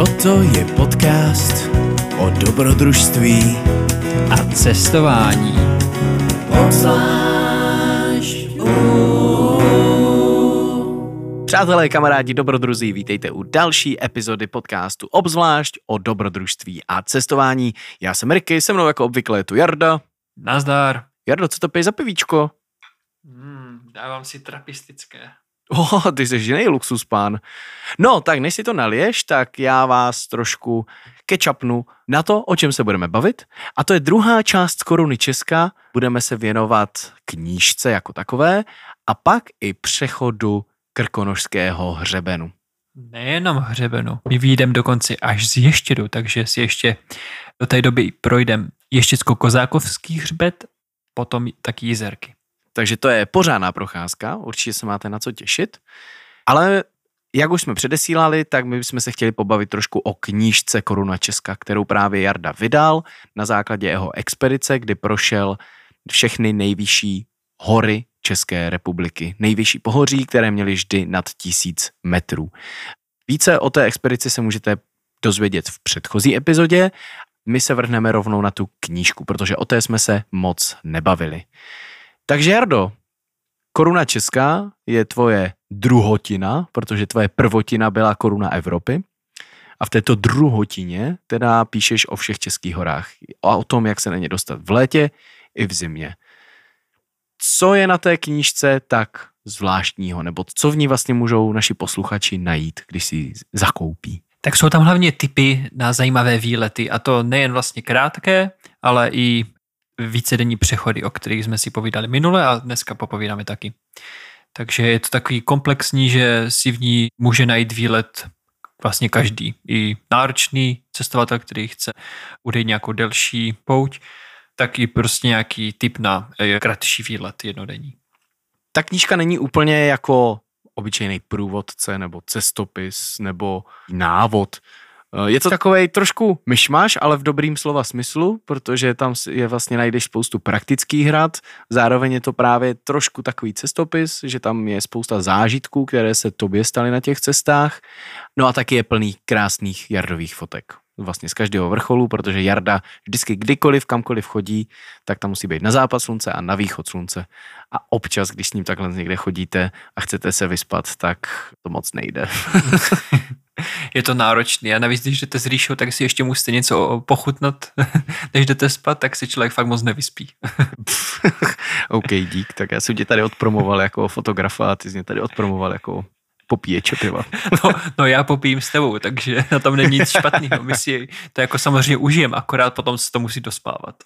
Toto je podcast o dobrodružství a cestování. Přátelé, kamarádi, dobrodruzí, vítejte u další epizody podcastu Obzvlášť o dobrodružství a cestování. Já jsem Ricky, se mnou jako obvykle je tu Jarda. Nazdar. Jardo, co to pije za pivíčko? Hmm, dávám si trapistické. Oh, ty jsi jiný luxus pán. No, tak než si to naliješ, tak já vás trošku kečapnu na to, o čem se budeme bavit. A to je druhá část Koruny Česka. Budeme se věnovat knížce jako takové a pak i přechodu krkonožského hřebenu. Nejenom hřebenu. My výjdeme dokonce až z Ještědu, takže si ještě do té doby projdeme Ještěcko-Kozákovský hřbet, potom taky Jizerky. Takže to je pořádná procházka, určitě se máte na co těšit. Ale jak už jsme předesílali, tak my jsme se chtěli pobavit trošku o knížce Koruna Česka, kterou právě Jarda vydal na základě jeho expedice, kdy prošel všechny nejvyšší hory České republiky. Nejvyšší pohoří, které měly vždy nad tisíc metrů. Více o té expedici se můžete dozvědět v předchozí epizodě. My se vrhneme rovnou na tu knížku, protože o té jsme se moc nebavili. Takže Jardo, koruna česká je tvoje druhotina, protože tvoje prvotina byla koruna Evropy. A v této druhotině teda píšeš o všech českých horách. A o tom, jak se na ně dostat v létě i v zimě. Co je na té knížce tak zvláštního, nebo co v ní vlastně můžou naši posluchači najít, když si ji zakoupí? Tak jsou tam hlavně typy na zajímavé výlety a to nejen vlastně krátké, ale i vícedenní přechody, o kterých jsme si povídali minule a dneska popovídáme taky. Takže je to takový komplexní, že si v ní může najít výlet vlastně každý. I náročný cestovatel, který chce udejít nějakou delší pouť, tak i prostě nějaký typ na eh, kratší výlet jednodenní. Ta knížka není úplně jako obyčejný průvodce nebo cestopis nebo návod. Eh, je to takový trošku myšmaš, ale v dobrým slova smyslu, protože tam je vlastně najdeš spoustu praktických hrad, zároveň je to právě trošku takový cestopis, že tam je spousta zážitků, které se tobě staly na těch cestách, no a taky je plný krásných jardových fotek vlastně z každého vrcholu, protože Jarda vždycky kdykoliv, kamkoliv chodí, tak tam musí být na západ slunce a na východ slunce. A občas, když s ním takhle někde chodíte a chcete se vyspat, tak to moc nejde. je to náročné. A navíc, když jdete s rýšou, tak si ještě musíte něco pochutnat, než jdete spát, tak si člověk fakt moc nevyspí. OK, dík. Tak já jsem tě tady odpromoval jako fotografa a ty jsi mě tady odpromoval jako popíječe piva. No, no já popijím s tebou, takže na tom není nic špatného. My si to jako samozřejmě užijem, akorát potom se to musí dospávat.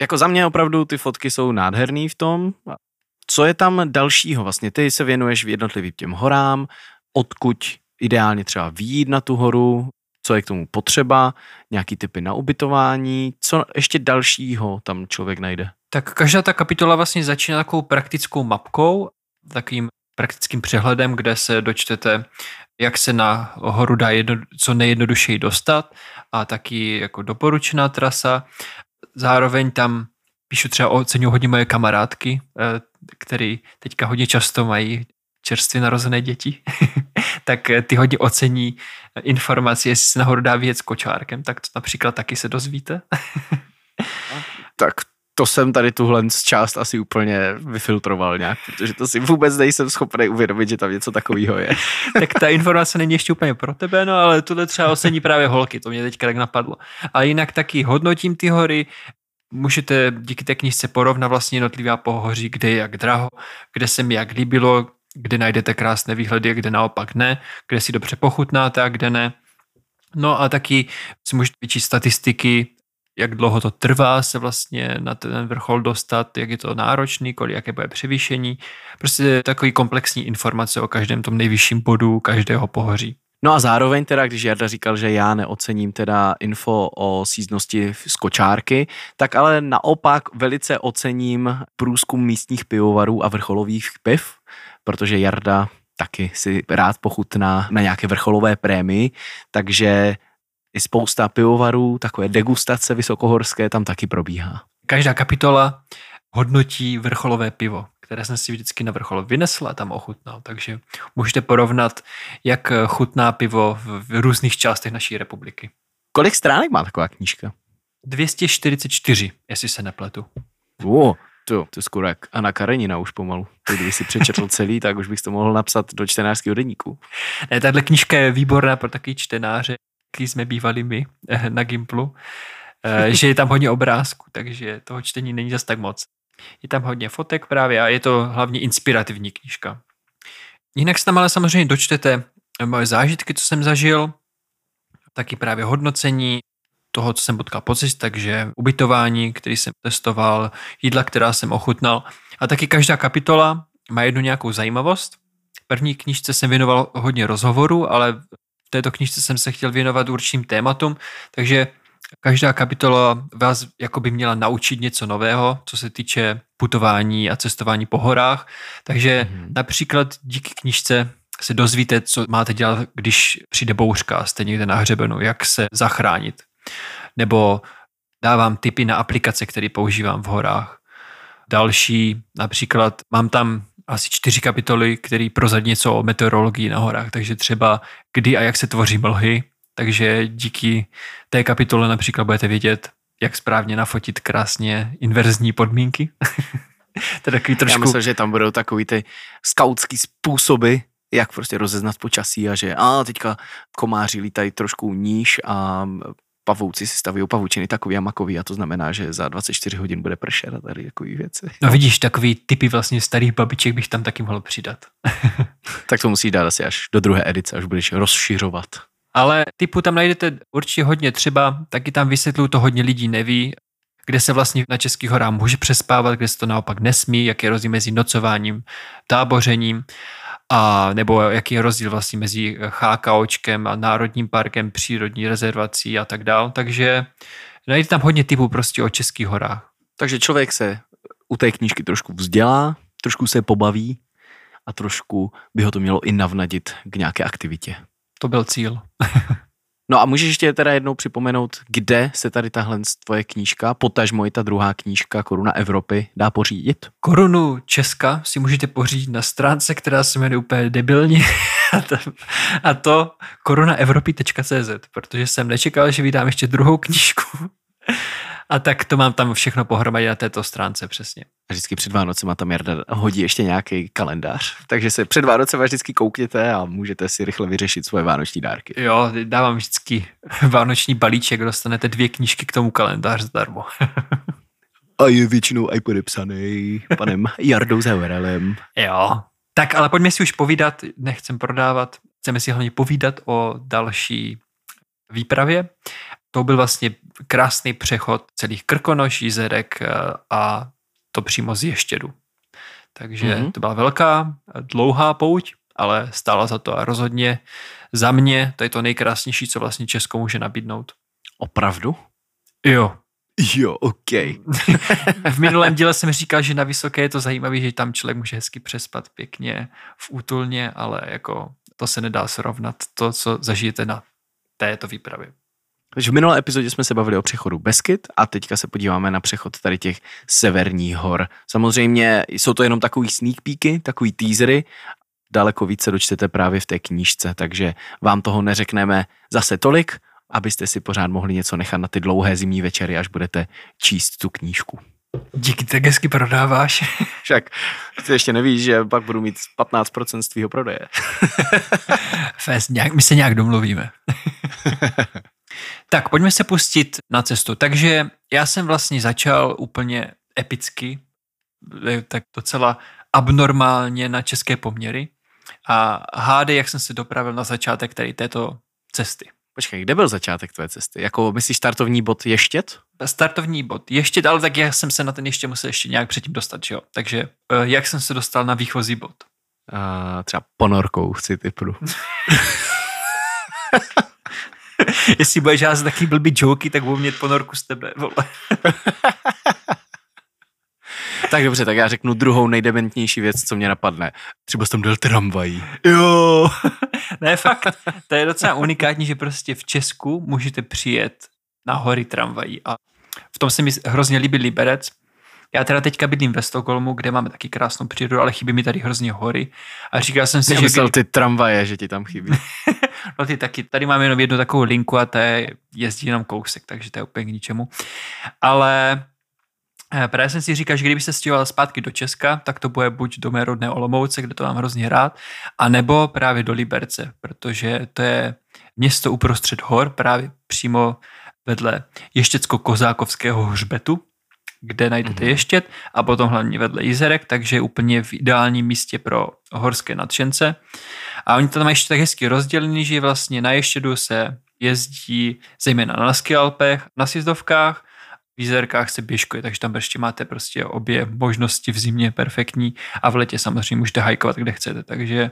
Jako za mě opravdu ty fotky jsou nádherný v tom. Co je tam dalšího? Vlastně ty se věnuješ v jednotlivým těm horám, odkud ideálně třeba výjít na tu horu, co je k tomu potřeba, nějaký typy na ubytování, co ještě dalšího tam člověk najde? Tak každá ta kapitola vlastně začíná takovou praktickou mapkou, takým praktickým přehledem, kde se dočtete, jak se na horu dá jedno, co nejjednodušeji dostat a taky jako doporučená trasa. Zároveň tam píšu třeba oceňuji hodně moje kamarádky, eh, který teďka hodně často mají čerstvě narozené děti, tak eh, ty hodně ocení informaci, jestli se nahoru dá vyjet s kočárkem, tak to například taky se dozvíte. tak to jsem tady tuhle část asi úplně vyfiltroval nějak, protože to si vůbec nejsem schopný uvědomit, že tam něco takového je. tak ta informace není ještě úplně pro tebe, no ale tuhle třeba ocení právě holky, to mě teďka tak napadlo. A jinak taky hodnotím ty hory, můžete díky té knižce porovnat vlastně jednotlivá pohoří, kde je jak draho, kde se mi jak líbilo, kde najdete krásné výhledy, kde naopak ne, kde si dobře pochutnáte a kde ne. No a taky si můžete vyčíst statistiky, jak dlouho to trvá se vlastně na ten vrchol dostat, jak je to náročný, kolik, jaké bude převýšení. Prostě takový komplexní informace o každém tom nejvyšším bodu každého pohoří. No a zároveň teda, když Jarda říkal, že já neocením teda info o síznosti z kočárky, tak ale naopak velice ocením průzkum místních pivovarů a vrcholových piv, protože Jarda taky si rád pochutná na nějaké vrcholové prémii, takže i spousta pivovarů, takové degustace vysokohorské tam taky probíhá. Každá kapitola hodnotí vrcholové pivo, které jsem si vždycky na vrchol vynesl a tam ochutnal. Takže můžete porovnat, jak chutná pivo v různých částech naší republiky. Kolik stránek má taková knížka? 244, jestli se nepletu. O, to, to je skoro jak Anna Karenina už pomalu. To, kdyby si přečetl celý, tak už bych to mohl napsat do čtenářského denníku. Ne, tahle knížka je výborná pro takový čtenáře, jaký jsme bývali my eh, na Gimplu, eh, že je tam hodně obrázků, takže toho čtení není zas tak moc. Je tam hodně fotek právě a je to hlavně inspirativní knížka. Jinak se tam ale samozřejmě dočtete moje zážitky, co jsem zažil, taky právě hodnocení toho, co jsem potkal po cestě, takže ubytování, který jsem testoval, jídla, která jsem ochutnal. A taky každá kapitola má jednu nějakou zajímavost. V první knižce jsem věnoval hodně rozhovoru, ale v této knižce jsem se chtěl věnovat určitým tématům, takže každá kapitola vás jakoby měla naučit něco nového, co se týče putování a cestování po horách. Takže mm-hmm. například díky knižce se dozvíte, co máte dělat, když přijde bouřka a jste někde na hřebenu, jak se zachránit. Nebo dávám tipy na aplikace, které používám v horách. Další, například mám tam asi čtyři kapitoly, které prozadí něco o meteorologii na horách, takže třeba kdy a jak se tvoří mlhy, takže díky té kapitole například budete vědět, jak správně nafotit krásně inverzní podmínky. to je takový trošku... Já myslím, že tam budou takový ty skautský způsoby, jak prostě rozeznat počasí a že a teďka komáři lítají trošku níž a pavouci si staví pavučiny takový a makový a to znamená, že za 24 hodin bude pršet a tady takový věci. No vidíš, takový typy vlastně starých babiček bych tam taky mohl přidat. tak to musí dát asi až do druhé edice, až budeš rozšiřovat. Ale typu tam najdete určitě hodně, třeba taky tam vysvětluju, to hodně lidí neví, kde se vlastně na Českých horách může přespávat, kde se to naopak nesmí, jak je rozdíl mezi nocováním, tábořením a nebo jaký je rozdíl vlastně mezi chákaočkem a národním parkem, přírodní rezervací a tak dál. Takže najde tam hodně typů prostě o Českých horách. Takže člověk se u té knížky trošku vzdělá, trošku se pobaví a trošku by ho to mělo i navnadit k nějaké aktivitě. To byl cíl. No a můžeš ještě teda jednou připomenout, kde se tady tahle tvoje knížka, potažmo i ta druhá knížka Koruna Evropy, dá pořídit? Korunu Česka si můžete pořídit na stránce, která se jmenuje úplně debilně a to korunaevropy.cz, protože jsem nečekal, že vydám ještě druhou knížku a tak to mám tam všechno pohromadě na této stránce přesně. A vždycky před Vánocema tam Jarda hodí ještě nějaký kalendář. Takže se před Vánocema vždycky koukněte a můžete si rychle vyřešit svoje vánoční dárky. Jo, dávám vždycky vánoční balíček, dostanete dvě knížky k tomu kalendář zdarmo. a je většinou i podepsaný panem Jardou Zauerelem. Jo. Tak ale pojďme si už povídat, nechcem prodávat, chceme si hlavně povídat o další výpravě to byl vlastně krásný přechod celých Krkonoš, Jízerek eh, a to přímo z Ještědu. Takže mm-hmm. to byla velká, dlouhá pouť, ale stála za to a rozhodně za mě to je to nejkrásnější, co vlastně Česko může nabídnout. Opravdu? Jo. Jo, OK. v minulém díle jsem říkal, že na Vysoké je to zajímavé, že tam člověk může hezky přespat pěkně v útulně, ale jako to se nedá srovnat to, co zažijete na této výpravě. Takže v minulé epizodě jsme se bavili o přechodu Beskyt a teďka se podíváme na přechod tady těch severních hor. Samozřejmě jsou to jenom takový sneak peeky, takový teasery, daleko více dočtete právě v té knížce, takže vám toho neřekneme zase tolik, abyste si pořád mohli něco nechat na ty dlouhé zimní večery, až budete číst tu knížku. Díky, tak hezky prodáváš. Však ty ještě nevíš, že pak budu mít 15% z tvýho prodeje. Fest, nějak, my se nějak domluvíme. Tak pojďme se pustit na cestu. Takže já jsem vlastně začal úplně epicky, tak docela abnormálně na české poměry. A hádej, jak jsem se dopravil na začátek tady této cesty. Počkej, kde byl začátek tvé cesty? Jako myslíš startovní bod Ještět? Startovní bod Ještět, ale tak já jsem se na ten ještě musel ještě nějak předtím dostat, že jo? Takže eh, jak jsem se dostal na výchozí bod? Uh, třeba ponorkou chci typnu. Jestli budeš házet taky blbý joky, tak budu mít ponorku z tebe, vole. tak dobře, tak já řeknu druhou nejdementnější věc, co mě napadne. Třeba jsem dal tramvají. Jo. ne, fakt. To je docela unikátní, že prostě v Česku můžete přijet na hory tramvají. A v tom se mi hrozně líbí Liberec, Já teda teďka bydlím ve Stockholmu, kde máme taky krásnou přírodu, ale chybí mi tady hrozně hory. A říkal jsem si, Já že... myslel kdy- ty tramvaje, že ti tam chybí. No ty taky, tady máme jenom jednu takovou linku a to je, jezdí jenom kousek, takže to je úplně k ničemu. Ale eh, právě jsem si říkal, že kdyby se stěhoval zpátky do Česka, tak to bude buď do mé rodné Olomouce, kde to mám hrozně rád, anebo právě do Liberce, protože to je město uprostřed hor, právě přímo vedle Ještěcko-Kozákovského hřbetu, kde najdete Mhm. ještět a potom hlavně vedle Jizerek, takže je úplně v ideálním místě pro horské nadšence. A oni to tam mají ještě tak hezky rozdělený, že vlastně na ještědu se jezdí zejména na skialpech, na sjezdovkách, v Jizerkách se běžkuje, takže tam ještě máte prostě obě možnosti v zimě perfektní a v letě samozřejmě můžete hajkovat, kde chcete, takže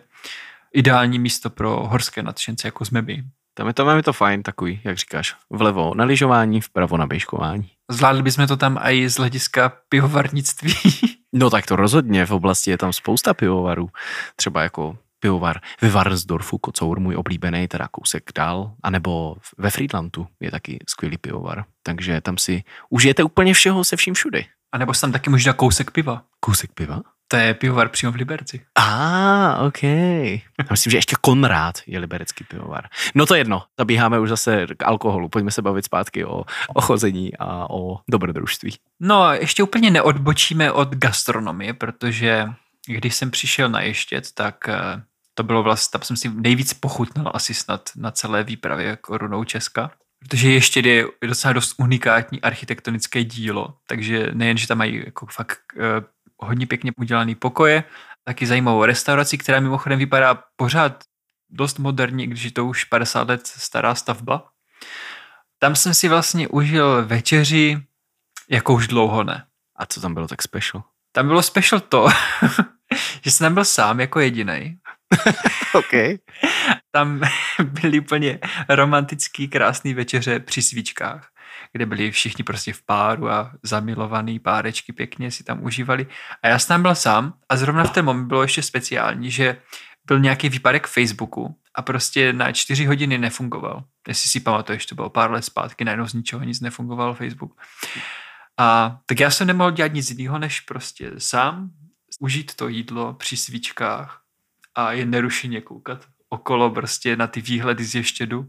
ideální místo pro horské nadšence, jako jsme my. Tam je to, tam je to fajn takový, jak říkáš. Vlevo na lyžování, vpravo na běžkování. Zvládli bychom to tam i z hlediska pivovarnictví. No tak to rozhodně, v oblasti je tam spousta pivovarů. Třeba jako pivovar ve Varnsdorfu, Kocour, můj oblíbený, teda kousek dál, anebo ve Friedlandu je taky skvělý pivovar. Takže tam si užijete úplně všeho se vším všudy. A nebo se tam taky možná kousek piva. Kousek piva? To je pivovar přímo v Liberci. A, ah, OK. Já myslím, že ještě Konrád je liberecký pivovar. No to jedno, zabíháme už zase k alkoholu. Pojďme se bavit zpátky o, o chození a o dobrodružství. No, a ještě úplně neodbočíme od gastronomie, protože když jsem přišel na Ještět, tak eh, to bylo vlastně, tam jsem si nejvíc pochutnal asi snad na celé výpravě korunou Česka. Protože Ještět je docela dost unikátní architektonické dílo, takže nejen, že tam mají jako fakt eh, hodně pěkně udělané pokoje, taky zajímavou restauraci, která mimochodem vypadá pořád dost moderně, když je to už 50 let stará stavba. Tam jsem si vlastně užil večeři, jako už dlouho ne. A co tam bylo tak special? Tam bylo special to, že jsem tam byl sám jako jediný. OK. Tam byly úplně romantický, krásný večeře při svíčkách, kde byli všichni prostě v páru a zamilovaný párečky pěkně si tam užívali. A já jsem tam byl sám a zrovna v ten moment bylo ještě speciální, že byl nějaký výpadek Facebooku a prostě na čtyři hodiny nefungoval. Jestli si pamatuješ, to bylo pár let zpátky, najednou z ničeho nic nefungoval Facebook. A tak já jsem nemohl dělat nic jiného, než prostě sám užít to jídlo při svíčkách a jen nerušeně koukat okolo prostě na ty výhledy z ještědu.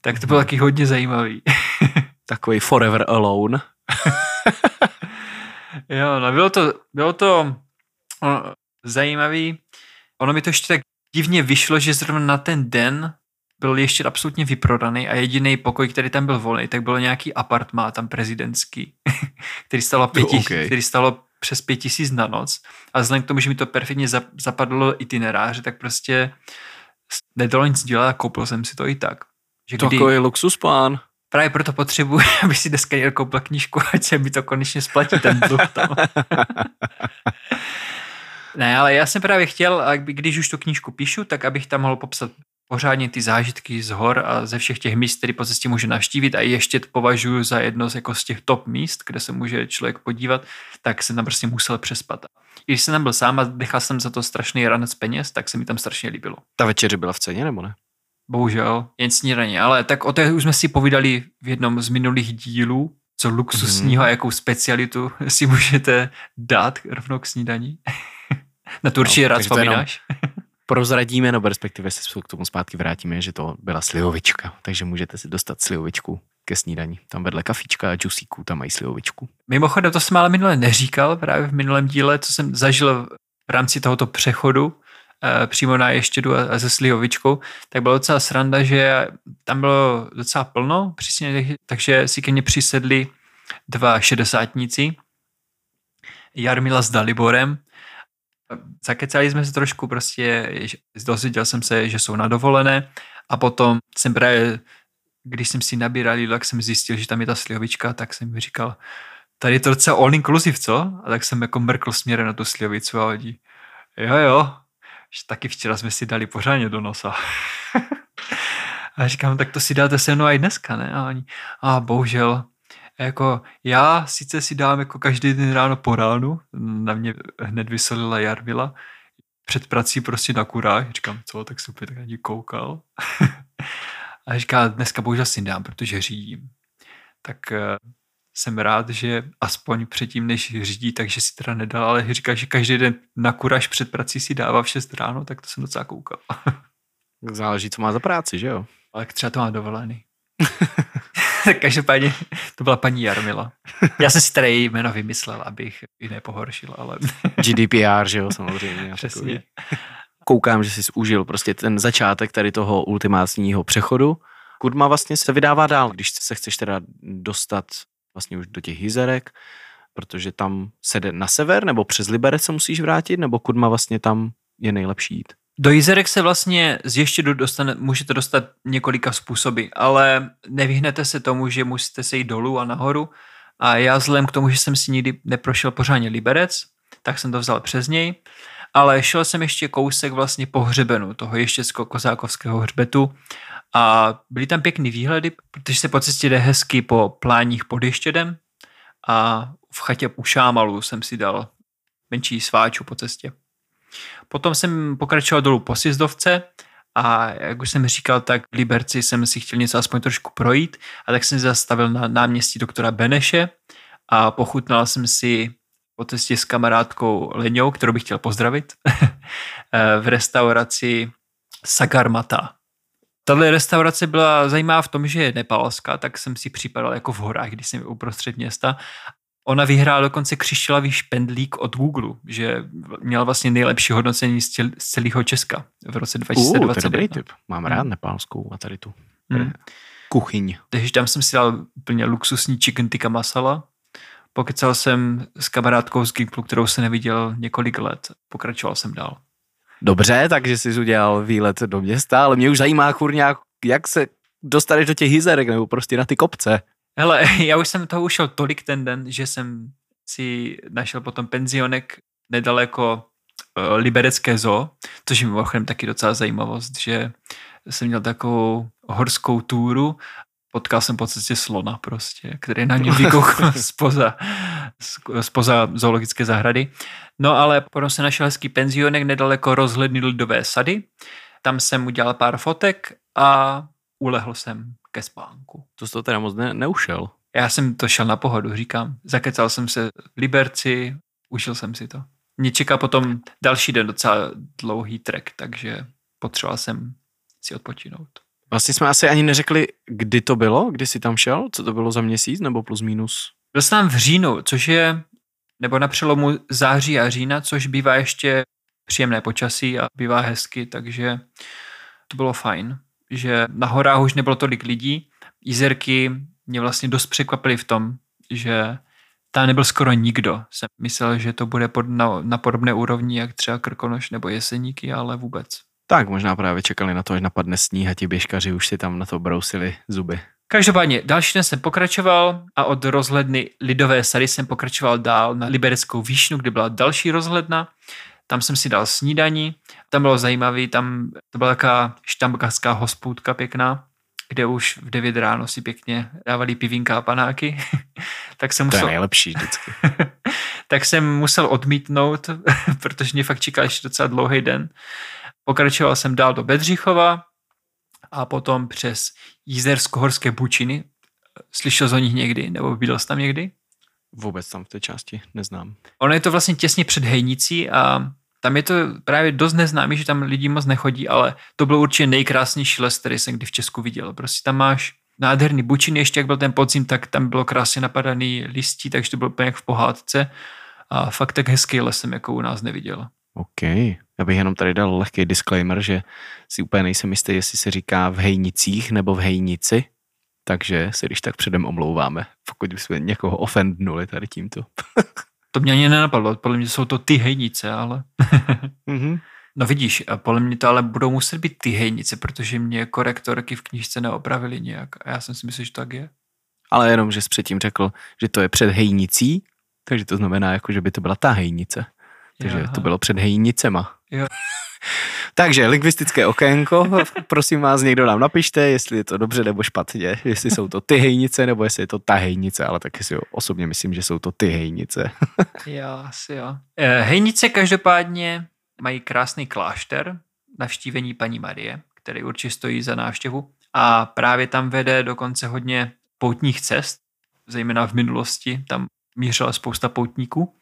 Tak to bylo taky hodně zajímavý. Takový forever alone. jo, no bylo to, bylo to o, zajímavý. Ono mi to ještě tak divně vyšlo, že zrovna na ten den byl ještě absolutně vyprodaný a jediný pokoj, který tam byl volný, tak bylo nějaký apartmá tam prezidentský, který stalo, pět, No, okay. který stalo přes pět tisíc na noc. A vzhledem k tomu, že mi to perfektně zap- zapadlo itineráře, tak prostě nedalo nic dělat a koupil jsem si to i tak. Že kdy, Takový luxus pán. Právě proto potřebuji, aby si dneska někdo koupil knížku, ať se mi to konečně splatí ten dluh tam. ne, ale já jsem právě chtěl, aby, když už tu knížku píšu, tak abych tam mohl popsat pořádně ty zážitky z hor a ze všech těch míst, které po cestě může navštívit a ještě považuji za jedno z, jako z těch top míst, kde se může člověk podívat, tak jsem tam prostě musel přespat. I když jsem tam byl sám a nechal jsem za to strašný ranec peněz, tak se mi tam strašně líbilo. Ta večeře byla v ceně, nebo ne? Bohužel, jen snídaně, ale tak o té už jsme si povídali v jednom z minulých dílů, co luxusního Mhm. a jakou specialitu si můžete dát rovnou k snídaní. Na to určitě No, rád vzpomínáš. Prozradíme, nebo respektive se k tomu zpátky vrátíme, že to byla slivovička, takže můžete si dostat slivovičku ke snídaní. Tam vedle kafička a džusíků tam mají slivovičku. Mimochodem, to jsem ale minule neříkal, právě v minulém díle, co jsem zažil v rámci tohoto přechodu přímo na ještědu a, se slivovičkou, tak bylo docela sranda, že tam bylo docela plno, přesně, takže si ke mně přisedli dva šedesátníci, Jarmila s Daliborem. Zakecali jsme se trošku, prostě dozvěděl jsem se, že jsou na dovolené a potom jsem právě, když jsem si nabíral jídlo, tak jsem zjistil, že tam je ta slivovička, tak jsem mi říkal, tady je to docela all inclusive, co? A tak jsem jako mrkl směrem na tu slivovicu a hodí, jo jo, že taky včera jsme si dali pořádně do nosa. a říkám, tak to si dáte se mnou i dneska, ne? A oni, a bohužel, jako já sice si dám jako každý den ráno po ránu, na mě hned vysolila Jarmila, před prací prostě na kuráž, říkám, co, tak super, tak ani koukal. a říká, dneska bohužel si dám, protože řídím. Tak eh, jsem rád, že aspoň předtím, než řídí, takže si teda nedal, ale říká, že každý den na kuraž před prací si dává v 6 ráno, tak to jsem docela koukal. Záleží, co má za práci, že jo? Ale třeba to má dovolený. tak každopádně to byla paní Jarmila. Já jsem si tady její jméno vymyslel, abych ji nepohoršil, ale... GDPR, že jo, samozřejmě. Přesně. Koukám, že jsi užil prostě ten začátek tady toho ultimátního přechodu. Kudma vlastně se vydává dál, když se chceš teda dostat vlastně už do těch Hizerek, protože tam se jde na sever, nebo přes Liberec se musíš vrátit, nebo Kudma vlastně tam je nejlepší jít? Do Jizerek se vlastně z Ještědu dostane, můžete dostat několika způsoby, ale nevyhnete se tomu, že musíte se jít dolů a nahoru. A já vzhledem k tomu, že jsem si nikdy neprošel pořádně Liberec, tak jsem to vzal přes něj. Ale šel jsem ještě kousek vlastně po hřebenu toho ještěcko-kozákovského hřbetu a byly tam pěkný výhledy, protože se po cestě jde hezky po pláních pod Ještědem a v chatě u Šámalu jsem si dal menší sváču po cestě. Potom jsem pokračoval dolů po Sizdovce a jak už jsem říkal, tak v Liberci jsem si chtěl něco aspoň trošku projít a tak jsem se zastavil na náměstí doktora Beneše a pochutnal jsem si po cestě s kamarádkou Leňou, kterou bych chtěl pozdravit, v restauraci Sagarmata. Tahle restaurace byla zajímavá v tom, že je nepalská, tak jsem si připadal jako v horách, když jsem uprostřed města Ona vyhrála dokonce křišťalový špendlík od Google, že měla vlastně nejlepší hodnocení z, cel, z celého Česka v roce 2020. Uh, to je dobrý typ. Mám rád hmm. nepálskou a tady tu hmm. kuchyň. Takže tam jsem si dal úplně luxusní chicken tikka masala. Pokecal jsem s kamarádkou z Gimplu, kterou se neviděl několik let. Pokračoval jsem dál. Dobře, takže jsi udělal výlet do města, ale mě už zajímá kurňa, jak se dostaneš do těch hizerek nebo prostě na ty kopce. Hele, já už jsem toho ušel tolik ten den, že jsem si našel potom penzionek nedaleko uh, Liberecké zoo, což je mimochodem taky docela zajímavost, že jsem měl takovou horskou túru, potkal jsem po cestě slona prostě, který na něm vykoukl spoza, spoza zoologické zahrady. No ale potom jsem našel hezký penzionek nedaleko rozhledny lidové sady, tam jsem udělal pár fotek a ulehl jsem ke spánku. To jsi to teda moc ne, neušel. Já jsem to šel na pohodu, říkám. Zakecal jsem se v Liberci, užil jsem si to. Mě čeká potom další den docela dlouhý trek, takže potřeboval jsem si odpočinout. Vlastně jsme asi ani neřekli, kdy to bylo, kdy jsi tam šel, co to bylo za měsíc nebo plus minus? Byl jsem tam v říjnu, což je, nebo na přelomu září a října, což bývá ještě příjemné počasí a bývá hezky, takže to bylo fajn že na horách už nebylo tolik lidí. Jízerky mě vlastně dost překvapily v tom, že tam nebyl skoro nikdo. Jsem myslel, že to bude pod, na, na podobné úrovni, jak třeba Krkonoš nebo Jeseníky, ale vůbec. Tak možná právě čekali na to, až napadne sníh a ti běžkaři už si tam na to brousili zuby. Každopádně, další den jsem pokračoval a od rozhledny Lidové sady jsem pokračoval dál na Libereckou výšnu, kde byla další rozhledna. Tam jsem si dal snídaní, tam bylo zajímavý, tam to byla taková štambkarská hospůdka pěkná, kde už v 9 ráno si pěkně dávali pivinka a panáky. tak jsem musel... To je nejlepší vždycky. tak jsem musel odmítnout, protože mě fakt čekal ještě docela dlouhý den. Pokračoval jsem dál do Bedřichova a potom přes Jízersko-horské bučiny. Slyšel jsi o nich někdy? Nebo byl jsi tam někdy? Vůbec tam v té části neznám. Ono je to vlastně těsně před Hejnicí a tam je to právě dost neznámý, že tam lidi moc nechodí, ale to byl určitě nejkrásnější les, který jsem kdy v Česku viděl. Prostě tam máš nádherný bučiny, ještě jak byl ten podzim, tak tam bylo krásně napadaný listí, takže to bylo úplně jak v pohádce a fakt tak hezký les jsem jako u nás neviděl. OK. Já bych jenom tady dal lehký disclaimer, že si úplně nejsem jistý, jestli se říká v Hejnicích nebo v Hejnici, takže se když tak předem omlouváme, pokud bychom někoho ofendnuli tady tímto. to mě ani nenapadlo, podle mě jsou to ty hejnice, ale... mm-hmm. No vidíš, a podle mě to ale budou muset být ty hejnice, protože mě korektorky v knižce neopravili nějak a já jsem si myslel, že tak je. Ale jenom, že jsi předtím řekl, že to je před hejnicí, takže to znamená, jako, že by to byla ta hejnice. Takže Jaha. to bylo před hejnicema. Jo. Takže lingvistické okénko, prosím vás, někdo nám napište, jestli je to dobře nebo špatně, jestli jsou to ty hejnice, nebo jestli je to ta hejnice, ale taky si osobně myslím, že jsou to ty hejnice. jo, asi jo. Eh, hejnice každopádně mají krásný klášter, navštívení paní Marie, který určitě stojí za návštěvu a právě tam vede dokonce hodně poutních cest. zejména v minulosti, tam mířila spousta poutníků.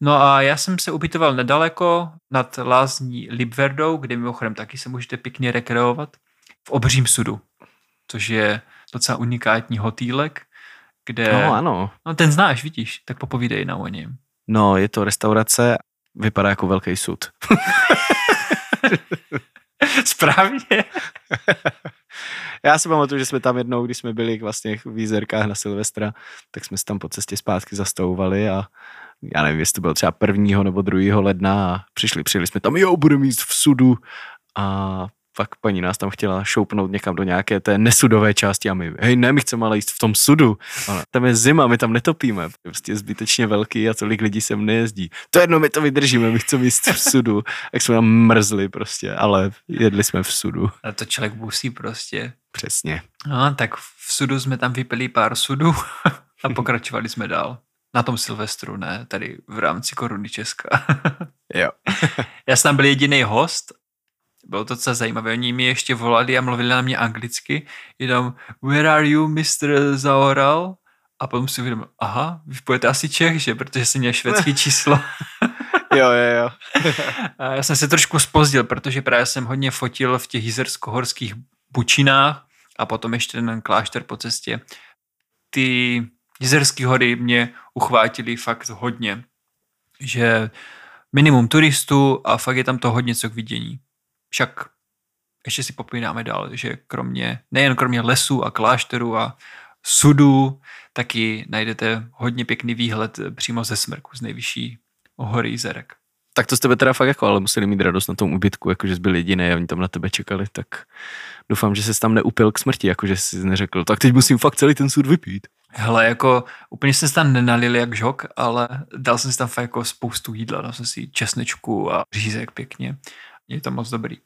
No a já jsem se ubytoval nedaleko nad lázní Libverdou, kde mimochodem taky se můžete pěkně rekreovat, v Obřím sudu, což je docela unikátní hotýlek, kde... No ano. No ten znáš, vidíš, tak popovídej na o něm. No, je to restaurace, vypadá jako velký sud. Správně. Já si pamatuju, že jsme tam jednou, když jsme byli vlastně v Výzerkách na Silvestra, tak jsme se tam po cestě zpátky zastavovali a já nevím, jestli to bylo třeba prvního nebo druhého ledna a přišli, přijeli jsme tam, jo, budeme jíst v sudu a pak paní nás tam chtěla šoupnout někam do nějaké té nesudové části a my, hej, ne, my chceme ale jíst v tom sudu. Ona, tam je zima, my tam netopíme. Prostě je zbytečně velký a tolik lidí sem nejezdí. To jedno, my to vydržíme, my chceme jíst v sudu. Jak jsme tam mrzli prostě, ale jedli jsme v sudu. A to člověk musí prostě. Přesně. No, tak v sudu jsme tam vypili pár sudů a pokračovali jsme dál. Na tom Silvestru, ne, tady v rámci koruny Česka. jo. Já jsem tam byl jediný host bylo to docela zajímavé. Oni mi ještě volali a mluvili na mě anglicky, jenom where are you, Mr. Zaoral? A potom si uvědomil, aha, vy pojete asi Čech, že? Protože jsem měl švédský číslo. jo, jo, jo. a já jsem se trošku spozdil, protože právě jsem hodně fotil v těch jizersko-horských bučinách a potom ještě ten klášter po cestě. Ty jizerské hory mě uchvátily fakt hodně, že minimum turistů a fakt je tam to hodně co k vidění. Však ještě si popínáme dál, že kromě, nejen kromě lesů a klášterů a sudů, taky najdete hodně pěkný výhled přímo ze smrku, z nejvyšší hory Izerek. Tak to z tebe teda fakt jako, ale museli mít radost na tom ubytku, jakože jsi byl jediný a oni tam na tebe čekali, tak doufám, že se tam neupil k smrti, jakože jsi neřekl, tak teď musím fakt celý ten sud vypít. Hele, jako úplně jsem se tam nenalil jak žok, ale dal jsem si tam fakt jako spoustu jídla, dal jsem si česnečku a řízek pěkně je to moc dobrý.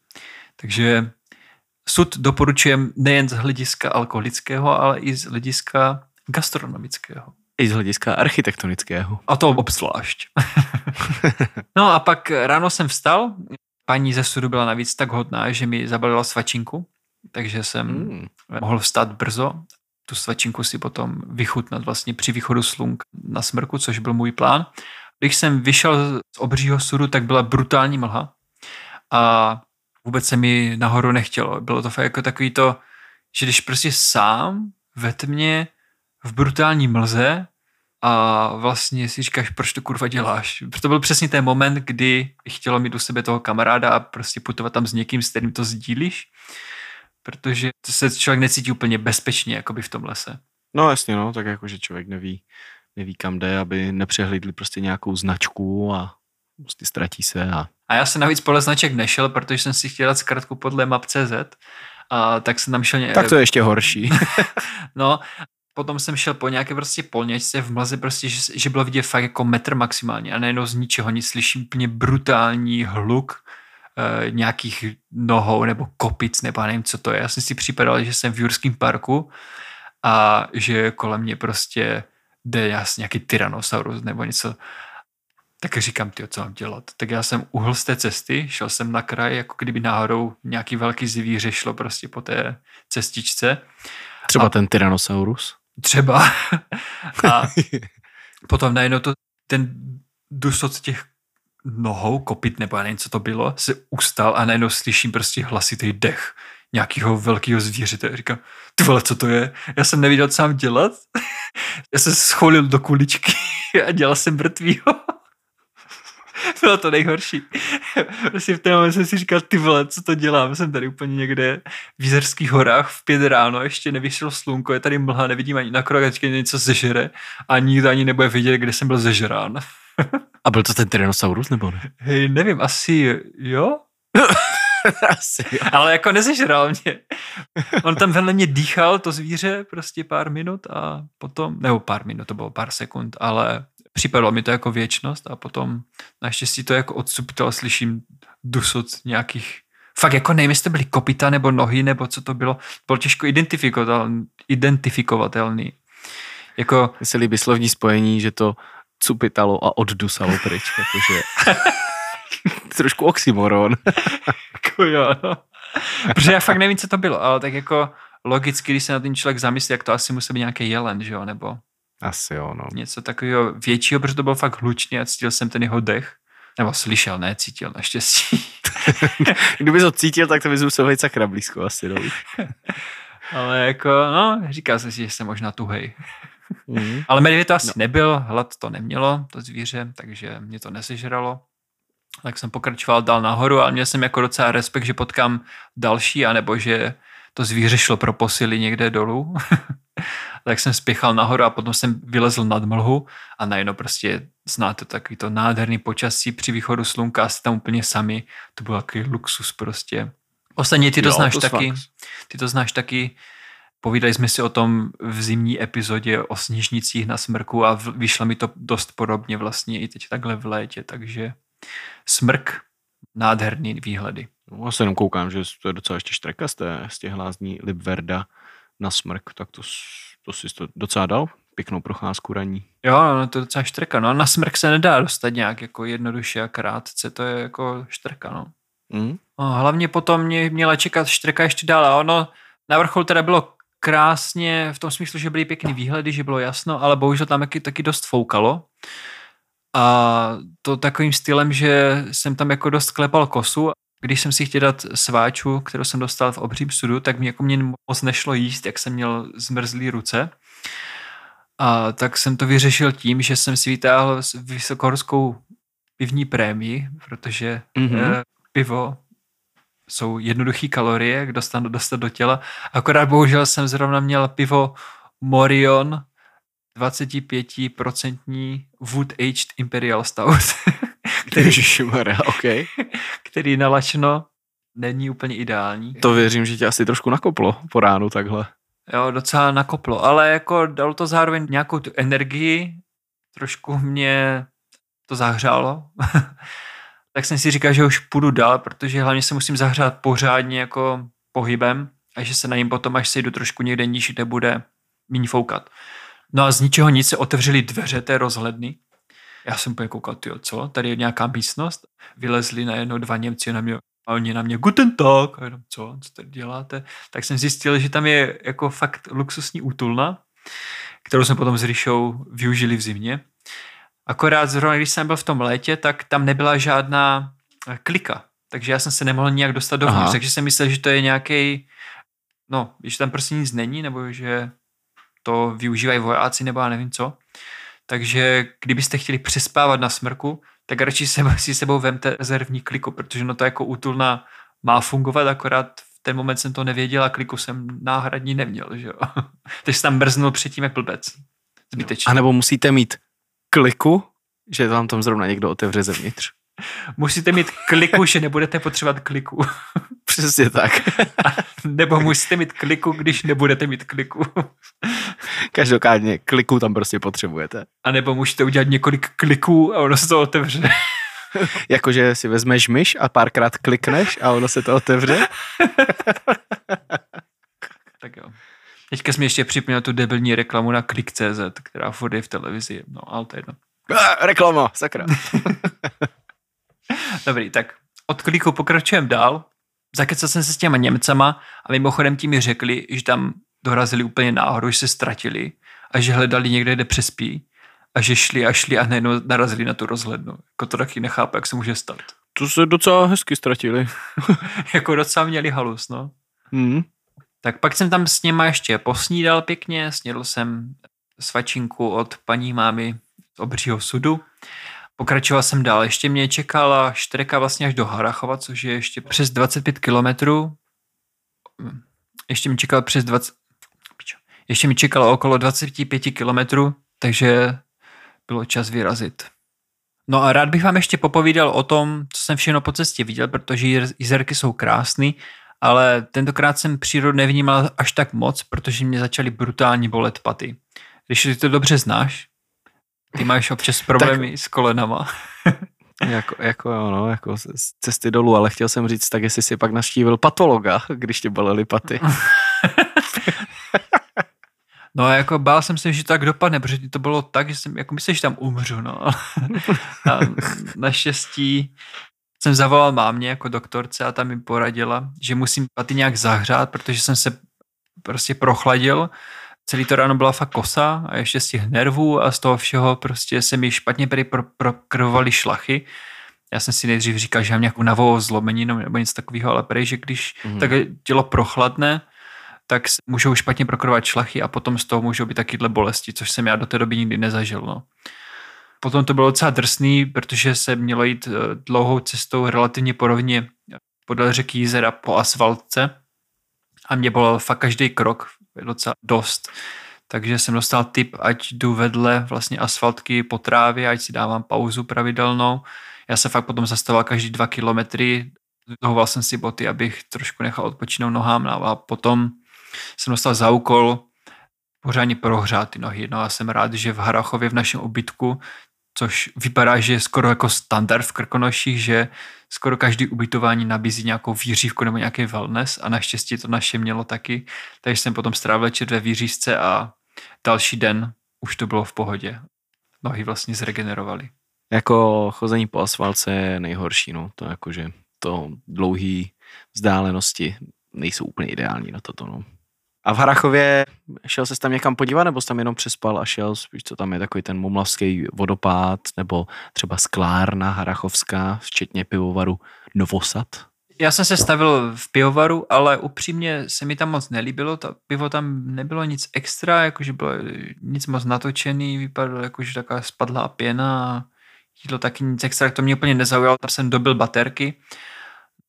Takže sud doporučujem nejen z hlediska alkoholického, ale i z hlediska gastronomického. I z hlediska architektonického. A to obzvlášť. no a pak ráno jsem vstal, paní ze sudu byla navíc tak hodná, že mi zabalila svačinku, takže jsem mm. mohl vstát brzo. Tu svačinku si potom vychutnat vlastně při východu slunk na smrku, což byl můj plán. Když jsem vyšel z obřího sudu, tak byla brutální mlha a vůbec se mi nahoru nechtělo. Bylo to fakt jako takový to, že když prostě sám ve tmě v brutální mlze a vlastně si říkáš, proč to kurva děláš. To byl přesně ten moment, kdy chtělo mít u sebe toho kamaráda a prostě putovat tam s někým, s kterým to sdílíš, protože se člověk necítí úplně bezpečně jakoby v tom lese. No jasně, no, tak jako, že člověk neví, neví kam jde, aby nepřehlídli prostě nějakou značku a prostě ztratí se a a já jsem navíc podle značek nešel, protože jsem si chtěl dát zkratku podle map.cz, a tak jsem tam šel... Ně... Tak to je ještě horší. no, potom jsem šel po nějaké prostě polněčce v mlaze prostě, že, že bylo vidět fakt jako metr maximálně a najednou z ničeho nic slyším úplně brutální hluk e, nějakých nohou nebo kopic nebo nevím, co to je. Já jsem si připadal, že jsem v Jurském parku a že kolem mě prostě jde nějaký tyrannosaurus nebo něco tak říkám, ty, co mám dělat? Tak já jsem uhl z té cesty, šel jsem na kraj, jako kdyby náhodou nějaký velký zvíře šlo prostě po té cestičce. Třeba a, ten Tyrannosaurus? Třeba. a potom najednou to, ten dusot těch nohou, kopit nebo já nevím, co to bylo, se ustal a najednou slyším prostě hlasitý dech nějakého velkého zvířete. Říkám, ty vole, co to je? Já jsem nevěděl, co mám dělat. já jsem scholil do kuličky a dělal jsem mrtvýho. Bylo to nejhorší. Prostě v té moment jsem si říkal, ty vole, co to dělám? Jsem tady úplně někde v Jízerských horách v pět ráno, ještě nevyšlo slunko, je tady mlha, nevidím ani na krok, a něco zežere a nikdo ani nebude vidět, kde jsem byl zežrán. A byl to ten Tyrannosaurus nebo ne? Hej, nevím, asi jo? asi jo. Ale jako nezežral mě. On tam vedle mě dýchal, to zvíře, prostě pár minut a potom, nebo pár minut, to bylo pár sekund, ale připadalo mi to jako věčnost a potom naštěstí to jako odsupitel slyším dusot nějakých fakt jako nevím, jestli to byly kopita nebo nohy, nebo co to bylo. Bylo těžko identifikovatelný. identifikovatelný. Jako... Mně se líbí slovní spojení, že to cupitalo a oddusalo pryč. Jakože... Trošku oxymoron. jako jo, no. Protože já fakt nevím, co to bylo, ale tak jako logicky, když se na ten člověk zamyslí, jak to asi musí být nějaký jelen, že jo, nebo Asi jo, no. něco takového většího, protože to byl fakt hlučný a cítil jsem ten jeho dech. Nebo slyšel, ne, cítil naštěstí. Kdyby to cítil, tak to bys musel být sakra blízko asi, no. Ale jako, no, říkal jsem si, že jsem možná tuhej. Mhm. Ale medvěd to asi No. nebyl, hlad to nemělo, to zvíře, takže mě to nesežralo. Tak jsem pokračoval dál nahoru, ale měl jsem jako docela respekt, že potkám další, anebo že to zvíře šlo pro posily někde dolů. tak jsem spěchal nahoru a potom jsem vylezl nad mlhu a najednou prostě znáte takový to nádherný počasí při východu slunka a jste tam úplně sami. To byl takový luxus prostě. Ostatně ty to Jo, znáš to taky. fakt. Ty to znáš taky. Povídali jsme si o tom v zimní epizodě o sněžnicích na smrku a vyšlo mi to dost podobně vlastně i teď takhle v létě, takže smrk, nádherný výhledy. No, Já se jenom koukám, že to je docela ještě štreka z, té, z těch hlázní Libverda na smrk, tak to, to si to docela dal. Pěknou procházku raní. Jo, no, to je docela štrka. No, na smrk se nedá dostat nějak jako jednoduše a krátce, to je jako štrka, no. Mm? No, hlavně potom mě měla čekat štreka ještě dál a ono na vrcholu teda bylo krásně v tom smyslu, že byly pěkný výhledy, že bylo jasno, ale bohužel tam taky, taky dost foukalo. A to takovým stylem, že jsem tam jako dost klepal kosu. Když jsem si chtěl dát sváču, kterou jsem dostal v obřím sudu, tak mě jako mě moc nešlo jíst, jak jsem měl zmrzlý ruce. A tak jsem to vyřešil tím, že jsem si vytáhl vysokohorskou pivní prémii, protože Mhm. mm-hmm. pivo jsou jednoduché kalorie, jak dostanu dostat do těla. Akorát bohužel jsem zrovna měl pivo Morion 25% Wood Aged Imperial Stout, který, Ježišmarja, OK. který nalačno není úplně ideální. To věřím, že tě asi trošku nakoplo po ránu takhle. Jo, docela nakoplo, ale jako dalo to zároveň nějakou tu energii, trošku mě to zahřálo. tak jsem si říkal, že už půjdu dál, protože hlavně se musím zahřát pořádně jako pohybem a že se na něm potom, až sejdu trošku někde níž, kde bude méně foukat. No a z ničeho nic se otevřely dveře té rozhledny. Já jsem úplně koukal, tyjo, co? Tady je nějaká místnost. Vylezli najednou dva Němci na mě a oni na mě, guten Tag, a jenom, co, co tady děláte? Tak jsem zjistil, že tam je jako fakt luxusní útulna, kterou jsme potom s Ríšou využili v zimě. Akorát zrovna, když jsem byl v tom létě, tak tam nebyla žádná eh, klika. Takže já jsem se nemohl nijak dostat dovnitř. Aha. Takže jsem myslel, že to je nějaký, no, že tam prostě nic není, nebo že to využívají vojáci, nebo já nevím co. Takže kdybyste chtěli přespávat na smrku, tak radši se, si sebou vemte rezervní kliku, protože no to jako útulna má fungovat, akorát v ten moment jsem to nevěděl a kliku jsem náhradní neměl, že jo. Takže jsem tam mrznul předtím jak blbec. Zbytečně. A nebo musíte mít kliku, že vám tam zrovna někdo otevře zevnitř. Musíte mít kliku, že nebudete potřebovat kliku. Přesně tak. Nebo musíte mít kliku, když nebudete mít kliku. Každopádně kliku tam prostě potřebujete. A nebo můžete udělat několik kliků a ono se to otevře. Jakože si vezmeš myš a párkrát klikneš a ono se to otevře. Teďka jsme ještě připomněl tu debilní reklamu na klik.cz, která furt je v televizi. No, ale to je jedno. Ah, reklama, sakra. Dobrý, tak od kliku pokračujeme dál. Zakecal jsem se s těma Němcama a mimochodem ti mi řekli, že tam dorazili úplně náhodou, že se ztratili a že hledali někde, kde přespí a že šli a šli a najednou narazili na tu rozhlednu. Jako to taky nechápu, jak se může stát. To se docela hezky ztratili. jako docela měli halus, no. Hmm. Tak pak jsem tam s něma ještě posnídal pěkně, snědl jsem svačinku od paní mámy z obřího sudu. Pokračoval jsem dál, ještě mě čekala štreka vlastně až do Harachova, což je ještě přes 25 kilometrů. Ještě mi čekalo přes 20... pičo. Ještě mi čekalo okolo 25 kilometrů, takže bylo čas vyrazit. No a rád bych vám ještě popovídal o tom, co jsem všechno po cestě viděl, protože jiz- jezerky jsou krásný, ale tentokrát jsem přírodu nevnímal až tak moc, protože mě začaly brutálně bolet paty. Když ty to dobře znáš, ty máš občas problémy s kolenama. Jako, jako, jo, no, jako cesty dolů, ale chtěl jsem říct, tak jestli si pak naštívil patologa, když tě bolely paty. No a jako bál jsem se, že tak dopadne, protože to bylo tak, že jsem jako myslel, že tam umřu, no. A naštěstí jsem zavolal mámě jako doktorce a tam mi poradila, že musím paty nějak zahřát, protože jsem se prostě prochladil. Celý to ráno byla fakt kosa a ještě z těch nervů a z toho všeho prostě se mi špatně prý pro, prokrvovaly šlachy. Já jsem si nejdřív říkal, že mám nějakou navou zlomeninu nebo něco takového, ale prej, že když mm. tak tělo prochladne, tak můžou špatně prokrovat šlachy a potom z toho můžou být takyhle bolesti, což jsem já do té doby nikdy nezažil. No. Potom to bylo docela drsný, protože se mělo jít eh, dlouhou cestou relativně porovně podél řeky Jízera po asfaltce a mě bylo fakt každý krok docela dost. Takže jsem dostal tip, ať jdu vedle vlastně asfaltky po trávě, ať si dávám pauzu pravidelnou. Já se fakt potom zastavoval každý dva kilometry, dohoval jsem si boty, abych trošku nechal odpočinout nohám no a potom jsem dostal za úkol pořádně prohřát ty nohy. No a jsem rád, že v Harachově v našem ubytku což vypadá, že je skoro jako standard v Krkonoších, že skoro každý ubytování nabízí nějakou výřívku nebo nějaký wellness a naštěstí to naše mělo taky, takže jsem potom strávil večer ve výřízce a další den už to bylo v pohodě. Nohy vlastně zregenerovaly. Jako chození po asfalce je nejhorší, no. To jakože to dlouhý vzdálenosti nejsou úplně ideální na toto, no. A v Harachově šel se tam někam podívat, nebo jsi tam jenom přespal a šel, spíš co tam je takový ten mumlavský vodopád, nebo třeba sklárna Harachovská, včetně pivovaru Novosad? Já jsem se stavil v pivovaru, ale upřímně se mi tam moc nelíbilo. To pivo tam nebylo nic extra, jakože bylo nic moc natočený, vypadalo jakože taková spadlá pěna. Jídlo taky nic extra, to mě úplně nezaujalo. Tam jsem dobil baterky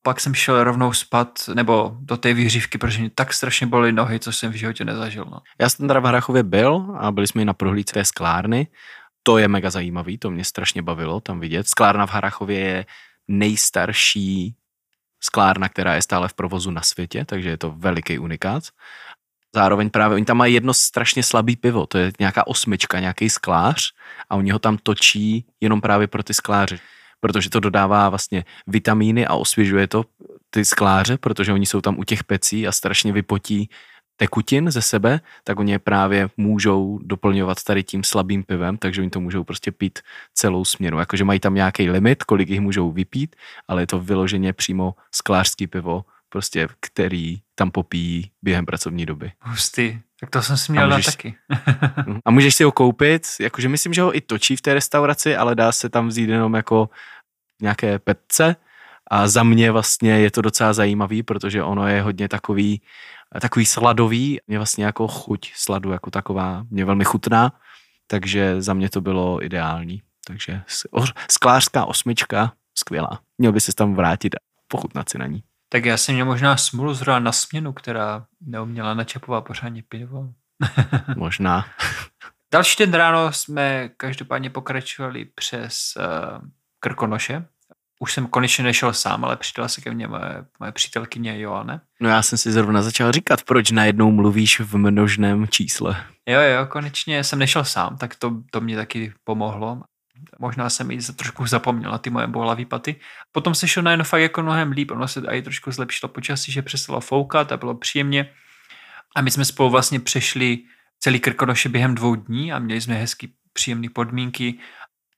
pak jsem šel rovnou spat, nebo do té výřivky, protože mě tak strašně bolely nohy, co jsem v životě nezažil. No. Já jsem teda v Harachově byl a byli jsme i na prohlídce sklárny. To je mega zajímavý, to mě strašně bavilo tam vidět. Sklárna v Harachově je nejstarší sklárna, která je stále v provozu na světě, takže je to veliký unikát. Zároveň právě oni tam mají jedno strašně slabý pivo, to je nějaká osmička, nějaký sklář a oni ho tam točí jenom právě pro ty skláře protože to dodává vlastně vitamíny a osvěžuje to ty skláře, protože oni jsou tam u těch pecí a strašně vypotí tekutin ze sebe, tak oni je právě můžou doplňovat tady tím slabým pivem, takže oni to můžou prostě pít celou směru. Jakože mají tam nějaký limit, kolik jich můžou vypít, ale je to vyloženě přímo sklářský pivo, prostě který tam popíjí během pracovní doby. Hustý, tak to jsem si měl dát taky. a můžeš si ho koupit, jakože myslím, že ho i točí v té restauraci, ale dá se tam vzít jenom jako nějaké petce a za mě vlastně je to docela zajímavý, protože ono je hodně takový, takový sladový, mě vlastně jako chuť sladu jako taková, mě velmi chutná, takže za mě to bylo ideální. Takže sklářská osmička, skvělá. Měl by se tam vrátit a pochutnat si na ní. Tak já jsem měl možná smůlu zrovna na směnu, která neuměla načapovat pořádně pivo. možná. Další den ráno jsme každopádně pokračovali přes uh, Krkonoše. Už jsem konečně nešel sám, ale přidala se ke mně moje, moje přítelkyně Joane. No já jsem si zrovna začal říkat, proč najednou mluvíš v množném čísle. Jo, jo, konečně jsem nešel sám, tak to, to mě taky pomohlo. Možná jsem i trošku zapomněl na ty moje bolavé paty. Potom se šel najednou fakt jako mnohem líp, ono se i trošku zlepšilo počasí, že přestalo foukat a bylo příjemně. A my jsme spolu vlastně přešli celý Krkonoše během dvou dní a měli jsme hezky příjemné podmínky.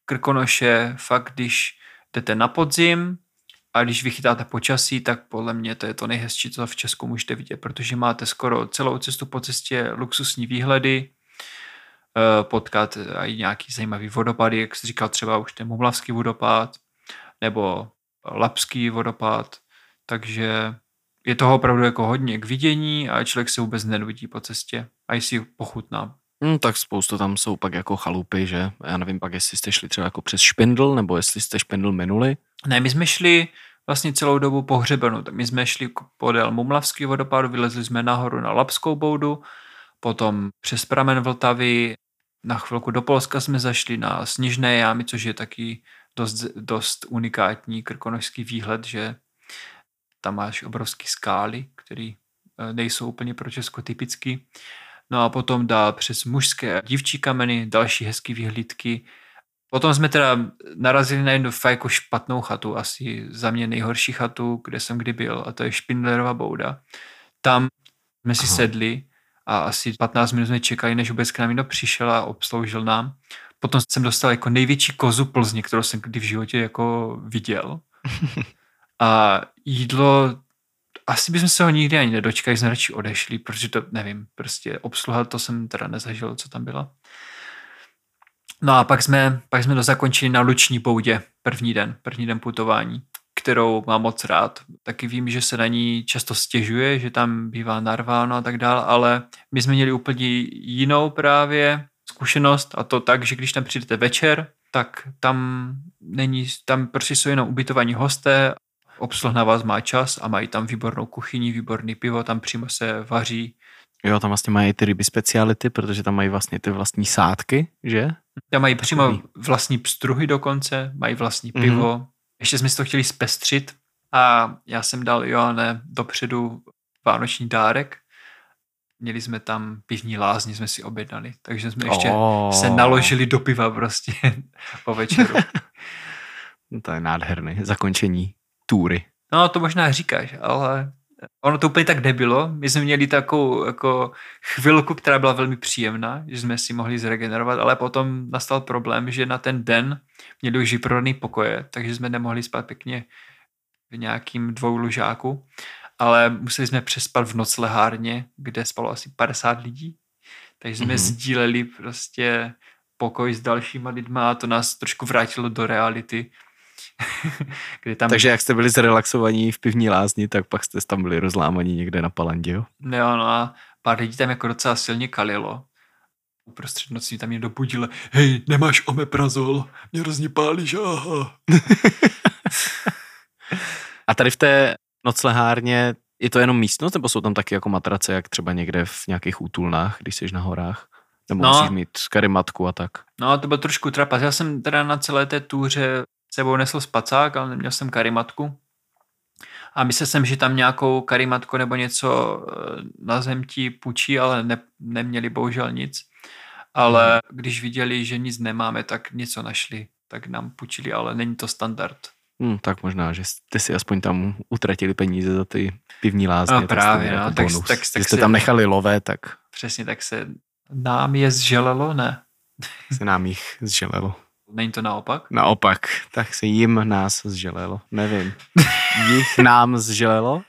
Krkonoše fakt, když jdete na podzim a když vychytáte počasí, tak podle mě to je to nejhezčí, co v Česku můžete vidět, protože máte skoro celou cestu po cestě luxusní výhledy, potkat i nějaký zajímavý vodopady, jak jsi říkal třeba už ten Mumlavský vodopád nebo Lapský vodopád, takže je toho opravdu jako hodně k vidění a člověk se vůbec nenudí po cestě a si pochutná. Hmm, tak spoustu tam jsou pak jako chalupy, že? Já nevím pak, jestli jste šli třeba jako přes Špindl, nebo jestli jste Špindl minuli. Ne, my jsme šli vlastně celou dobu po hřebenu. My jsme šli podél Mumlavský vodopádu, vylezli jsme nahoru na Lapskou boudu, potom přes pramen Vltavy, na chvilku do Polska jsme zašli na Sněžné jámy, což je taky dost, dost unikátní krkonožský výhled, že tam máš obrovský skály, které eh, nejsou úplně pro Česko typický. No a potom dál přes mužské a dívčí kameny, další hezké výhlídky. Potom jsme teda narazili na jednu fakt jako špatnou chatu, asi za mě nejhorší chatu, kde jsem kdy byl, a to je Špindlerova bouda. Tam jsme si sedli a asi 15 minut jsme čekali, než vůbec k nám někdo přišel a obsloužil nám. Potom jsem dostal jako největší kozu Plzně, kterou jsem kdy v životě jako viděl. A jídlo asi bychom se ho nikdy ani nedočkali, jsme radši odešli, protože to, nevím, prostě obsluha, to jsem teda nezažil, co tam byla. No a pak jsme, pak jsme to zakončili na Luční poudě, první den, první den putování, kterou mám moc rád. Taky vím, že se na ní často stěžuje, že tam bývá narváno a tak dále, ale my jsme měli úplně jinou právě zkušenost a to tak, že když tam přijdete večer, tak tam není, tam prostě jsou jenom ubytovaní hosté, obsluha na vás má čas a mají tam výbornou kuchyni, výborný pivo, tam přímo se vaří. Jo, tam vlastně mají ty ryby speciality, protože tam mají vlastně ty vlastní sádky, že? Tam mají přímo vlastní pstruhy dokonce, mají vlastní mhm. pivo. Mm-hmm. Ještě jsme si to chtěli zpestřit a já jsem dal Joanne dopředu vánoční dárek. Měli jsme tam pivní lázně, jsme si objednali, takže jsme ještě oh. se naložili do piva prostě po večeru. to je nádherné zakončení túry. No, to možná říkáš, ale ono to úplně tak nebylo. My jsme měli takovou jako chvilku, která byla velmi příjemná, že jsme si mohli zregenerovat, ale potom nastal problém, že na ten den měli už vyprodaný pokoje, takže jsme nemohli spát pěkně v nějakým dvou lužáku, ale museli jsme přespat v noclehárně, kde spalo asi 50 lidí, takže jsme mm-hmm. sdíleli prostě pokoj s dalšíma lidma a to nás trošku vrátilo do reality, Kdy tam... Takže jak jste byli zrelaxovaní v pivní lázni, tak pak jste tam byli rozlámaní někde na palandě, jo? Jo, no a pár lidí tam jako docela silně kalilo. Uprostřed noci tam někdo budil, hej, nemáš omeprazol, mě hrozně pálíš, aha. a tady v té noclehárně je to jenom místnost, nebo jsou tam taky jako matrace, jak třeba někde v nějakých útulnách, když jsi na horách? Nebo no, musíš mít karimatku a tak? No, to byl trošku trapas. Já jsem teda na celé té túře sebou nesl spacák, ale neměl jsem karimatku. A myslel jsem, že tam nějakou karimatku nebo něco eh, na zem ti půjčí, ale ne, neměli bohužel nic. Ale hmm. když viděli, že nic nemáme, tak něco našli. Tak nám půjčili, ale není to standard. Hmm, tak možná, že jste si aspoň tam utratili peníze za ty pivní lázně. No právě, no, tak, tak, tak, tak jste se, tam nechali lové, tak... Přesně, tak se nám je zželelo, ne? Se nám jich zželelo. Není to naopak? Naopak, tak se jim nás zželelo. Nevím. Jich nám zželelo?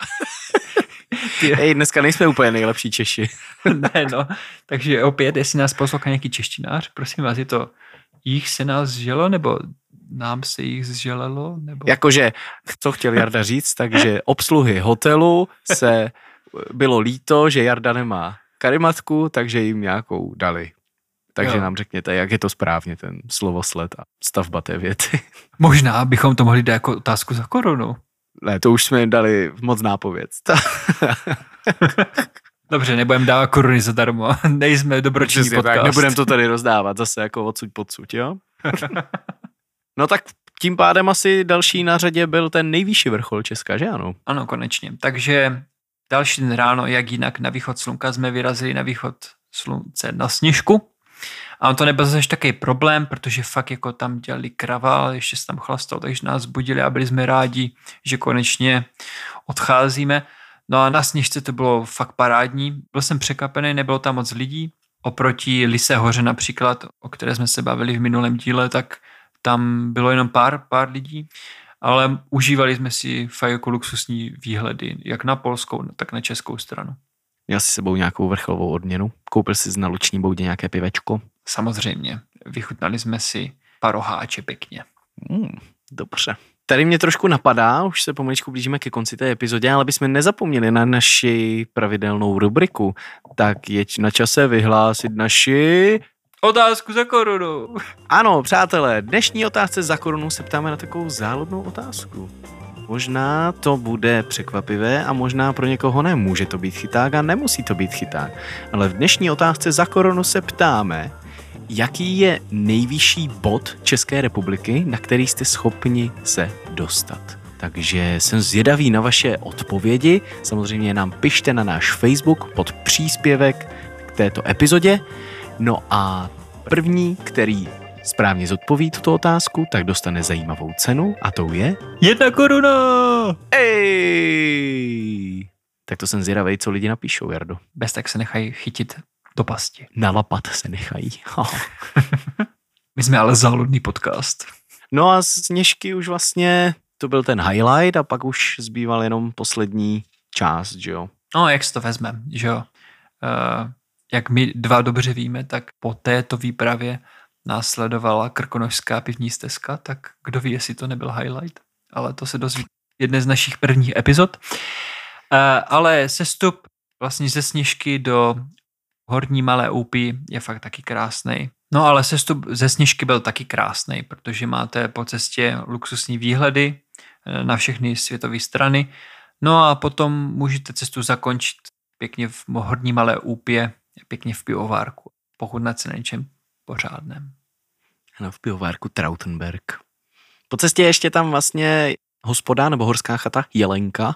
Ej, dneska nejsme úplně nejlepší Češi. ne, no. Takže opět, jestli nás poslouchá nějaký češtinář, prosím vás, je to jich se nás zželo, nebo nám se jich zželelo? Nebo... Jakože, co chtěl Jarda říct, takže obsluhy hotelu se bylo líto, že Jarda nemá karimatku, takže jim nějakou dali. Takže jo. nám řekněte, jak je to správně, ten slovosled a stavba té věty. Možná bychom to mohli dát jako otázku za korunu. Ne, to už jsme jim dali moc nápověd. Dobře, nebudem dávat koruny zadarmo. Nejsme dobroční Přesně podcast. Tak, nebudem to tady rozdávat zase jako odsud podsud, jo? no tak tím pádem asi další na řadě byl ten nejvyšší vrchol Česka, že ano? Ano, konečně. Takže další den ráno, jak jinak na východ slunka, jsme vyrazili na východ slunce na sněžku. A on to nebyl zase takový problém, protože fakt jako tam dělali kraval, ještě se tam chlastal, takže nás budili a byli jsme rádi, že konečně odcházíme. No a na sněžce to bylo fakt parádní. Byl jsem překapený, nebylo tam moc lidí. Oproti Lise hoře například, o které jsme se bavili v minulém díle, tak tam bylo jenom pár, pár lidí, ale užívali jsme si fakt jako luxusní výhledy, jak na polskou, tak na českou stranu. Měl si sebou nějakou vrcholovou odměnu? Koupil si na luční boudě nějaké pivečko? Samozřejmě. Vychutnali jsme si paroháče pěkně. Mm, dobře. Tady mě trošku napadá, už se pomaličku blížíme ke konci té epizodě, ale bychom nezapomněli na naši pravidelnou rubriku. Tak je na čase vyhlásit naši... Otázku za korunu. Ano, přátelé, dnešní otázce za korunu se ptáme na takovou záludnou otázku. Možná to bude překvapivé a možná pro někoho ne. Může to být chyták a nemusí to být chyták. Ale v dnešní otázce za korunu se ptáme, jaký je nejvyšší bod České republiky, na který jste schopni se dostat. Takže jsem zvědavý na vaše odpovědi. Samozřejmě nám pište na náš Facebook pod příspěvek k této epizodě. No a první, který správně zodpoví tuto otázku, tak dostane zajímavou cenu a tou je... Jedna koruna! Ej! Tak to jsem zvědavý, co lidi napíšou, Jardo. Bez tak se nechají chytit do pasti. Nalapat se nechají. My jsme ale záludný podcast. No a z Sněžky už vlastně to byl ten highlight a pak už zbýval jenom poslední část, že jo. No, jak se to vezme, že jo. Uh, jak my dva dobře víme, tak po této výpravě následovala krkonožská pivní stezka, tak kdo ví, jestli to nebyl highlight, ale to se dozví jedné z našich prvních epizod. Uh, ale sestup vlastně ze Sněžky do Horní Malé Úpy je fakt taky krásný. No ale sestup ze Sněžky byl taky krásný, protože máte po cestě luxusní výhledy eh, na všechny světové strany. No a potom můžete cestu zakončit pěkně v Horní Malé Úpě, pěkně v pivovárku, pochutnat se něčem pořádném. Ano, v pivovárku Trautenberg. Po cestě ještě tam vlastně hospoda nebo horská chata Jelenka,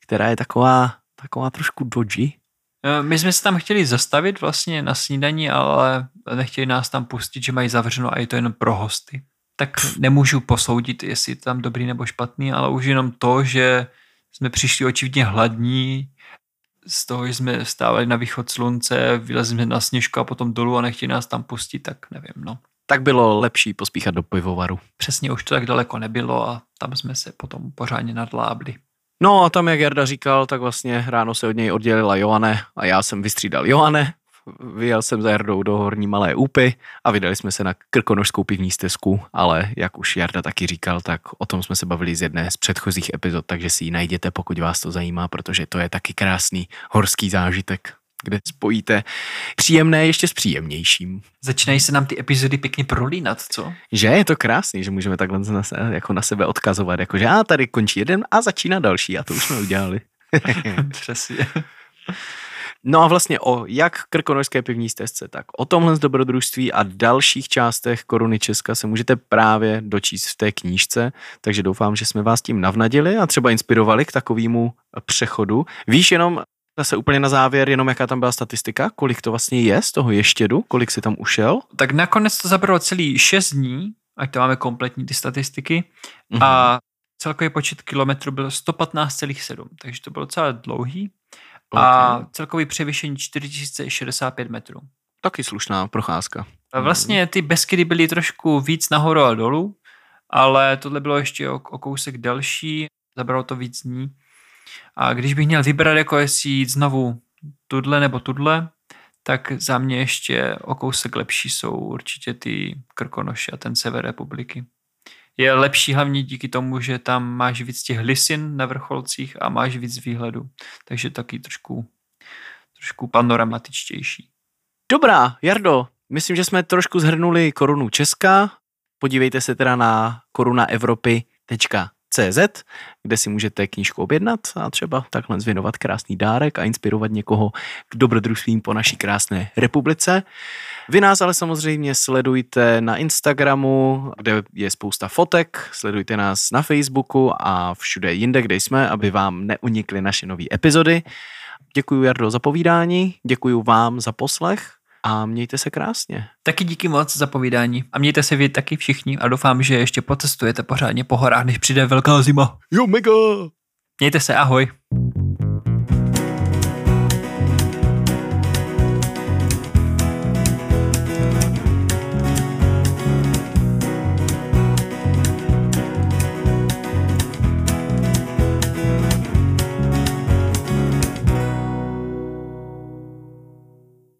která je taková, taková trošku dodgy. Eh, my jsme se tam chtěli zastavit vlastně na snídaní, ale nechtěli nás tam pustit, že mají zavřeno a je to jen pro hosty. Tak nemůžu posoudit, jestli je tam dobrý nebo špatný, ale už jenom to, že jsme přišli očividně hladní, z toho, že jsme stávali na východ slunce, vylezli jsme na sněžku a potom dolů a nechtěli nás tam pustit, tak nevím, no. Tak bylo lepší pospíchat do pivovaru. Přesně, už to tak daleko nebylo a tam jsme se potom pořádně nadlábli. No a tam, jak Jarda říkal, tak vlastně ráno se od něj oddělila Johane a já jsem vystřídal Johane. Vyjel jsem za Jardou do Horní Malé Úpy a vydali jsme se na krkonožskou pivní stezku, ale jak už Jarda taky říkal, tak o tom jsme se bavili z jedné z předchozích epizod, takže si ji najděte, pokud vás to zajímá, protože to je taky krásný horský zážitek kde spojíte příjemné ještě s příjemnějším. Začínají se nám ty epizody pěkně prolínat, co? Že je to krásný, že můžeme takhle na, se, jako na sebe odkazovat, jako že a tady končí jeden a začíná další a to už jsme udělali. Přesně. No a vlastně o jak krkonožské pivní stezce, tak o tomhle z dobrodružství a dalších částech Koruny Česka se můžete právě dočíst v té knížce, takže doufám, že jsme vás tím navnadili a třeba inspirovali k takovému přechodu. Víš jenom, Zase úplně na závěr, jenom jaká tam byla statistika, kolik to vlastně je z toho ještědu, kolik si tam ušel? Tak nakonec to zabralo celý 6 dní, ať to máme kompletní ty statistiky, mm-hmm. a celkový počet kilometrů byl 115,7, takže to bylo docela dlouhý. Okay. A celkový převyšení 4065 metrů. Taky slušná procházka. A vlastně ty Beskydy byly trošku víc nahoru a dolů, ale tohle bylo ještě o, o kousek delší, zabralo to víc dní. A když bych měl vybrat, jako jestli jít znovu tudle nebo tudle, tak za mě ještě o kousek lepší jsou určitě ty Krkonoše a ten sever republiky. Je lepší hlavně díky tomu, že tam máš víc těch lisin na vrcholcích a máš víc výhledu. Takže taky trošku, trošku panoramatičtější. Dobrá, Jardo, myslím, že jsme trošku zhrnuli korunu Česka. Podívejte se teda na koruna Evropy CZ, kde si můžete knížku objednat a třeba takhle zvěnovat krásný dárek a inspirovat někoho k dobrodružstvím po naší krásné republice. Vy nás ale samozřejmě sledujte na Instagramu, kde je spousta fotek, sledujte nás na Facebooku a všude jinde, kde jsme, aby vám neunikly naše nové epizody. Děkuji Jardo za povídání, děkuji vám za poslech a mějte se krásně. Taky díky moc za povídání a mějte se vy taky všichni a doufám, že ještě potestujete pořádně po horách, než přijde velká zima. Jo, mega! Mějte se, ahoj.